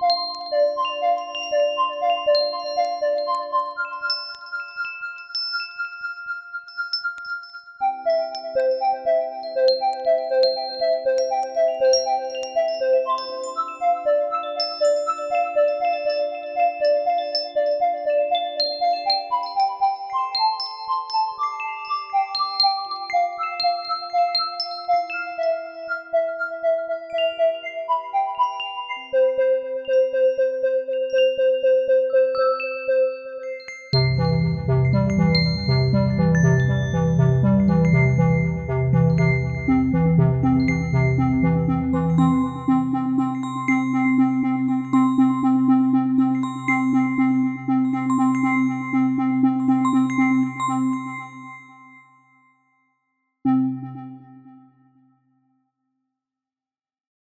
Música